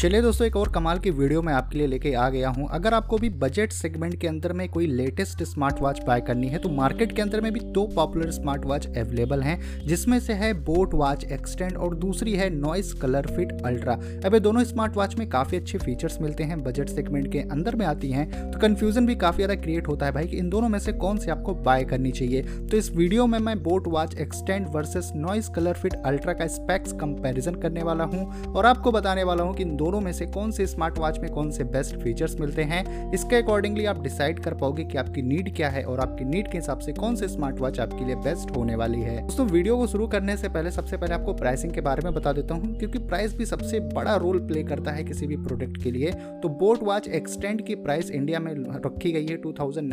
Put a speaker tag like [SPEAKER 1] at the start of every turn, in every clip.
[SPEAKER 1] चलिए दोस्तों, एक और कमाल की वीडियो मैं आपके लिए लेके आ गया हूँ। अगर आपको भी बजट सेगमेंट के अंदर में कोई लेटेस्ट स्मार्ट वॉच बाय करनी है तो मार्केट के अंदर में भी दो पॉपुलर स्मार्ट वॉच अवेलेबल हैं, जिसमें से है बोट वॉच एक्सटेंड और दूसरी है नॉइस कलर फिट अल्ट्रा अब दोनों स्मार्ट वॉच में काफ़ी अच्छे फीचर्स मिलते हैं बजट सेगमेंट के अंदर में आती हैं तो कन्फ्यूज़न भी काफ़ी ज़्यादा क्रिएट होता है भाई कि इन दोनों में से कौन सी आपको बाय करनी चाहिए। तो इस वीडियो में मैं boAt Watch Xtend versus Noise Color Fit Ultra का स्पेक्स कंपेरिजन करने वाला हूँ और आपको बताने वाला हूँ कि इन दोनों में से कौन से स्मार्ट वॉच में कौन से बेस्ट फीचर्स मिलते हैं, इसके अकॉर्डिंगली आप डिसाइड कर पाओगे कि आपकी नीड क्या है और आपकी नीड के हिसाब से कौन से स्मार्ट वॉच आपके लिए बेस्ट होने वाली है। दोस्तों वीडियो को शुरू करने से पहले सबसे पहले आपको प्राइसिंग के बारे में बता देता हूँ, क्योंकि प्राइस भी सबसे बड़ा रोल प्ले करता है किसी भी प्रोडक्ट के लिए। तो बोट वॉच एक्सटेंड की प्राइस इंडिया में रखी गई है टू थाउज़ेंड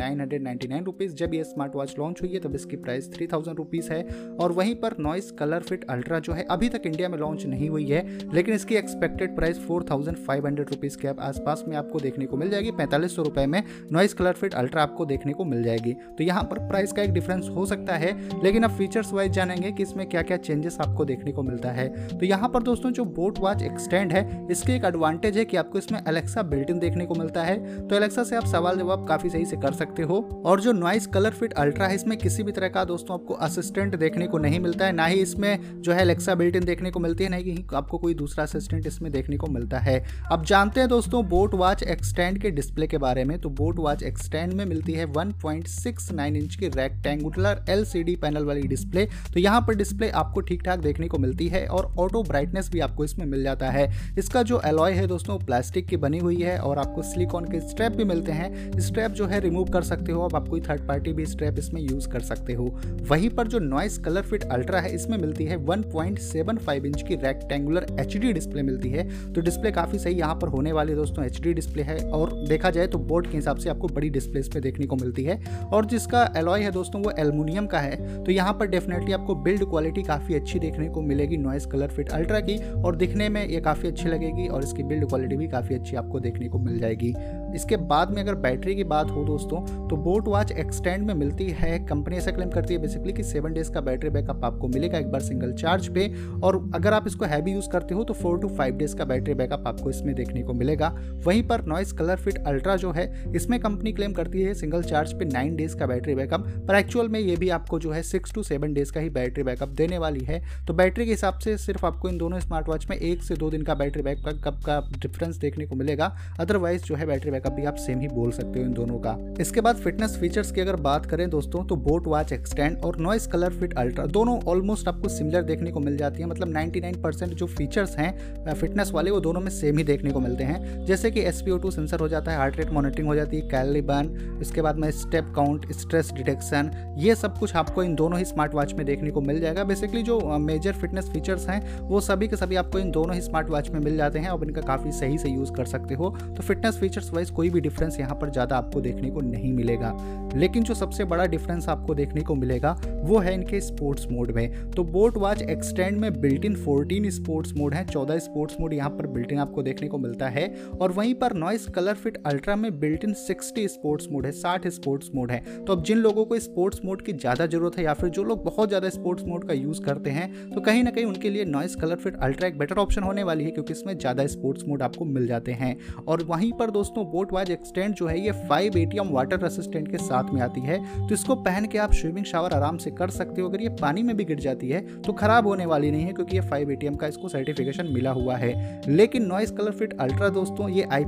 [SPEAKER 1] जब ये स्मार्ट वॉच लॉन्च हुई है, तब इसकी प्राइस थ्री थाउज़ेंड है और वहीं पर नॉइस कलर फिट अल्ट्रा जो है, अभी तक इंडिया में लॉन्च नहीं हुई है, लेकिन इसकी expected price four thousand five hundred rupees के आसपास में आपको देखने को मिल जाएगी। पैंतालीस सौ रुपए में नॉइस कलर फिट अल्ट्रा आपको देखने को मिल जाएगी। तो यहाँ पर प्राइस का एक डिफरेंस हो सकता है, लेकिन अब फीचर्स वाइज जानेंगे कि इसमें क्या क्या चेंजेस आपको देखने को मिलता है। तो यहाँ पर दोस्तों जो बोट वॉच एक्सटेंड है, इसके एक एडवांटेज है कि आपको इसमें अलेक्सा बिल्ट इन देखने को मिलता है। तो अलेक्सा से आप सवाल जवाब काफ़ी सही से कर सकते हो। और जो नॉइस कलर फिट अल्ट्रा है, इसमें किसी भी तरह का दोस्तों आपको असिस्टेंट देखने को नहीं मिलता है। ना ही इसमें जो है अलेक्सा बिल्ट इन देखने को मिलती है, ना ही आपको कोई दूसरा असिस्टेंट इसमें देखने को मिलता है। अब जानते हैं दोस्तों, बोट वॉच एक्सटेंड के डिस्प्ले के बारे में। तो बोट वॉच एक्सटेंड में मिलती है 1.69 इंच की रेक्टेंगुलर एलसीडी पैनल वाली डिस्प्ले। तो यहाँ पर डिस्प्ले आपको ठीक ठाक देखने को मिलती है और ऑटो ब्राइटनेस भी आपको इसमें मिल जाता है। इसका जो एलॉय है दोस्तों प्लास्टिक की बनी हुई है और आपको सिलिकॉन के स्ट्रैप भी मिलते हैं। स्ट्रैप जो है, रिमूव कर सकते हो अब आप कोई थर्ड पार्टी भी स्ट्रैप इसमें यूज़ कर सकते हो। वहीं पर जो नॉइस कलर फिट अल्ट्रा है, इसमें मिलती है 1.75 इंच की रेक्टेंगुलर एच डिस्प्ले मिलती है। तो डिस्प्ले काफ़ी सही यहाँ पर होने वाली दोस्तों एचडी डिस्प्ले है और देखा जाए तो बोर्ड के हिसाब से आपको बड़ी डिस्प्ले पर देखने को मिलती है। और जिसका एलॉय है दोस्तों, वो एलमिनियम का है। तो यहाँ पर डेफिनेटली आपको बिल्ड क्वालिटी काफ़ी अच्छी देखने को मिलेगी नॉइस कलर फिट अल्ट्रा की। और दिखने में ये काफ़ी अच्छी लगेगी और इसकी बिल्ड क्वालिटी भी काफ़ी अच्छी आपको देखने को मिल जाएगी। इसके बाद में अगर बैटरी की बात हो दोस्तों तो बोट वॉच एक्सटेंड में मिलती है कंपनी ऐसा क्लेम करती है बेसिकली कि सेवन डेज़ का बैटरी बैकअप आपको मिलेगा, एक बार सिंगल चार्ज पे। और अगर आप इसको हैवी यूज़ करते हो तो फोर टू फाइव डेज़ का बैटरी बैकअप आपको इसमें देखने को मिलेगा। वहीं पर नॉइस कलर फिट अल्ट्रा जो है, इसमें कंपनी क्लेम करती है सिंगल चार्ज पे नाइन डेज़ का बैटरी बैकअप पर एक्चुअल में ये भी आपको जो है सिक्स टू सेवन डेज़ का ही बैटरी बैकअप देने वाली है। तो बैटरी के हिसाब से सिर्फ़ आपको इन दोनों स्मार्ट वॉच में एक से दो दिन का बैटरी बैकअप का डिफरेंस देखने को मिलेगा। अदरवाइज़ जो है बैटरी बैकअप भी आप सेम ही बोल सकते हो इन दोनों का। इसके बाद फिटनेस फीचर्स की अगर बात करें दोस्तों तो बोट वॉच एक्सटेंड और नॉइस कलर फिट अल्ट्रा दोनों ऑलमोस्ट आपको सिमिलर देखने को मिल जाती है। मतलब 99% जो फीचर्स हैं फिटनेस वाले, वो दोनों में सेम ही देखने को मिलते हैं। जैसे कि एस सेंसर हो जाता है हार्ट रेट मॉनिटरिंग हो जाती है कैलरी बर्न इसके बाद में स्टेप काउंट स्ट्रेस डिटेक्शन ये सब कुछ आपको इन दोनों ही स्मार्ट वॉच में देखने को मिल जाएगा। बेसिकली जो मेजर फिटनेस फीचर्स हैं, वो सभी के सभी आपको इन दोनों ही स्मार्ट वॉच में मिल जाते हैं। और इनका काफ़ी सही से यूज़ कर सकते हो। तो फिटनेस फीचर्स वाइज कोई भी डिफरेंस यहाँ पर ज़्यादा आपको देखने को नहीं मिलेगा। लेकिन जो सबसे बड़ा डिफरेंस आपको देखने को मिलेगा वो है इनके स्पोर्ट्स मोड में। तो बोट वॉच एक्सटेंड में built in fourteen sports mode है, चौदह स्पोर्ट्स मोड यहाँ पर बिल्ट इन आपको देखने को मिलता है। और वहीं पर नॉइस कलर फिट अल्ट्रा में built in sixty sports mode है, साठ स्पोर्ट्स मोड है। तो अब जिन लोगों को स्पोर्ट्स मोड की ज़्यादा ज़रूरत है या फिर जो लोग बहुत ज़्यादा स्पोर्ट्स मोड का यूज़ करते हैं तो कहीं ना कहीं उनके लिए नॉइस कलर फिट अल्ट्रा एक बेटर ऑप्शन होने वाली है, क्योंकि इसमें ज़्यादा स्पोर्ट्स मोड आपको मिल जाते हैं। और वहीं पर दोस्तों बोट वॉच एक्सटेंड जो है, ये फाइव एटीएम वाटर रेसिस्टेंट के साथ में आती है। तो इसको पहन के आप स्विमिंग शावर आराम से कर सकते हो। अगर ये पानी में भी गिर जाती है तो खराब होने वाली नहीं है, क्योंकि ये फाइव एटीएम का इसको सर्टिफिकेशन मिला हुआ है। लेकिन नॉइस कलर फिट अल्ट्रा दोस्तों, ये आई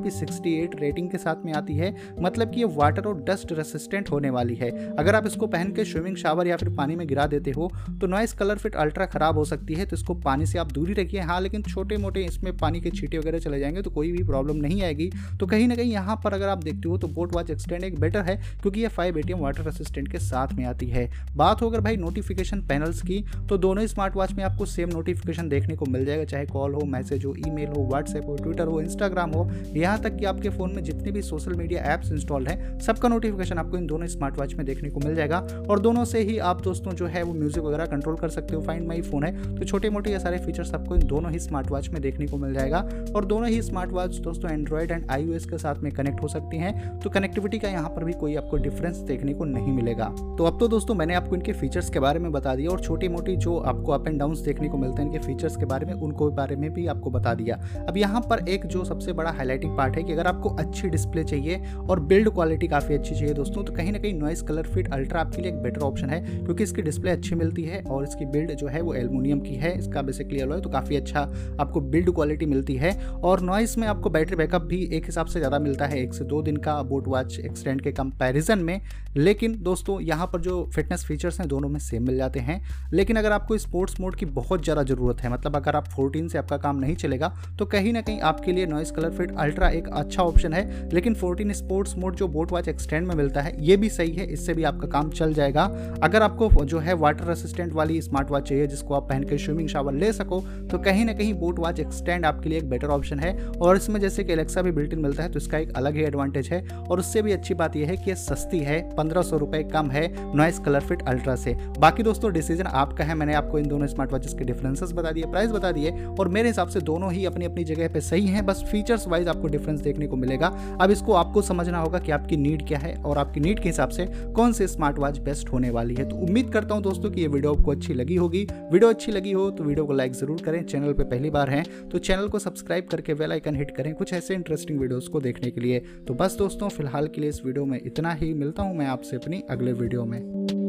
[SPEAKER 1] रेटिंग के साथ में आती है। मतलब कि ये वाटर और डस्ट रेसिस्टेंट होने वाली है। अगर आप इसको पहन के स्विमिंग शावर या फिर पानी में गिरा देते हो तो नॉइस कलर फिट अल्ट्रा खराब हो सकती है। तो इसको पानी से आप दूरी रखिए। हाँ लेकिन छोटे मोटे इसमें पानी के छीटे वगैरह चले जाएँगे तो कोई भी प्रॉब्लम नहीं आएगी। तो कहीं ना कहीं यहाँ पर अगर आप देखते हो तो बोट वॉच एक्सटेंड एक बेटर है, क्योंकि ये फाइव एटीएम वाटर असिस्टेंट के साथ में आती है। बात हो अगर भाई नोटिफिकेशन पैनल्स की तो दोनों स्मार्ट वॉच में आपको सेम नोटिफिकेशन देखने को मिल जाएगा, चाहे कॉल हो मैसेज हो ईमेल हो व्हाट्सएप हो ट्विटर हो इंस्टाग्राम हो। यहाँ तक कि आपके फ़ोन में जितने भी सोशल मीडिया ऐप्स इंस्टॉल हैं, सबका नोटिफिकेशन आपको इन दोनों स्मार्ट वॉच में देखने को मिल जाएगा। और दोनों से ही आप दोस्तों जो है वो म्यूज़िक वगैरह कंट्रोल कर सकते हो फाइंड माई फ़ोन है तो छोटे मोटे ये सारे फीचर्स आपको इन दोनों ही स्मार्ट वॉच में देखने को मिल जाएगा। और दोनों ही स्मार्ट वॉच दोस्तों एंड्रॉयड एंड आई के साथ में कनेक्ट हो सकती हैं तो कनेक्टिविटी का यहाँ पर भी कोई आपको डिफरेंस देखने को नहीं मिलेगा। तो अब तो दोस्तों मैंने आपको इनके फीचर्स के बारे में बता दिया और छोटी मोटी जो आपको अप एंड डाउन देखने को मिलते हैं, इनके फीचर्स के बारे में, उनको बारे में भी आपको बता दिया। अब यहाँ पर एक जो सबसे बड़ा हाईलाइटिंग पार्ट है कि अगर आपको अच्छी डिस्प्ले चाहिए और बिल्ड क्वालिटी काफ़ी अच्छी चाहिए दोस्तों तो कहीं ना कहीं नॉइस कलर फिट अल्ट्रा आपके लिए एक बेटर ऑप्शन है, क्योंकि इसकी डिस्प्ले अच्छी मिलती है और इसकी बिल्ड जो है वो एलमोनियम की है, इसका बेसिकली अलॉय तो काफ़ी अच्छा आपको बिल्ड क्वालिटी मिलती है। और नॉइस में आपको बैटरी बैकअप भी एक हिसाब से ज़्यादा मिलता है, एक से दो दिन का बोट वॉच एक्सटेंड के कंपैरिजन में। लेकिन दोस्तों, यहाँ पर जो फिटनेस फीचर्स हैं दोनों में सेम मिल जाते हैं। लेकिन अगर आपको स्पोर्ट्स मोड की बहुत ज़्यादा ज़रूरत है मतलब अगर आप 14 से आपका काम नहीं चलेगा तो कहीं ना कहीं आपके लिए नॉइस कलर फिट अल्ट्रा एक अच्छा ऑप्शन है। लेकिन 14 स्पोर्ट्स मोड जो बोट वॉच एक्सटेंड में मिलता है, ये भी सही है, इससे भी आपका काम चल जाएगा। अगर आपको जो है वाटर असिस्टेंट वाली स्मार्ट वॉच चाहिए, जिसको आप पहन के स्विमिंग शावर ले सको तो कहीं ना कहीं बोट वॉच एक्सटेंड आपके लिए एक बेटर ऑप्शन है। और इसमें जैसे कि एलेक्सा भी बिल्ट इन मिलता है तो इसका एक अलग ही एडवांटेज है। और उससे भी अच्छी बात यह है कि ये सस्ती है, पंद्रह सौ रुपए कम है नॉइस कलर फिट अल्ट्रा से। बाकी दोस्तों डिसीज़न आपका है। मैंने आपको इन दोनों स्मार्ट वॉचेस के डिफरेंसेस बता दिए प्राइस बता दिए और मेरे हिसाब से दोनों ही अपनी अपनी जगह पे सही हैं। बस फीचर्स वाइज आपको डिफरेंस देखने को मिलेगा। अब इसको आपको समझना होगा कि आपकी नीड क्या है और आपकी नीड के हिसाब से कौन सी स्मार्ट वॉच बेस्ट होने वाली है। तो उम्मीद करता हूँ दोस्तों की ये वीडियो आपको अच्छी लगी होगी। वीडियो अच्छी लगी हो तो वीडियो को लाइक ज़रूर करें। चैनल पर पहली बार हैं तो चैनल को सब्सक्राइब करके वेल आइकन हिट करें कुछ ऐसे इंटरेस्टिंग वीडियोस को देखने के लिए। तो बस दोस्तों, फ़िलहाल के लिए इस वीडियो में इतना ही। मिलता हूँ मैं आपसे अपनी अगले वीडियो में।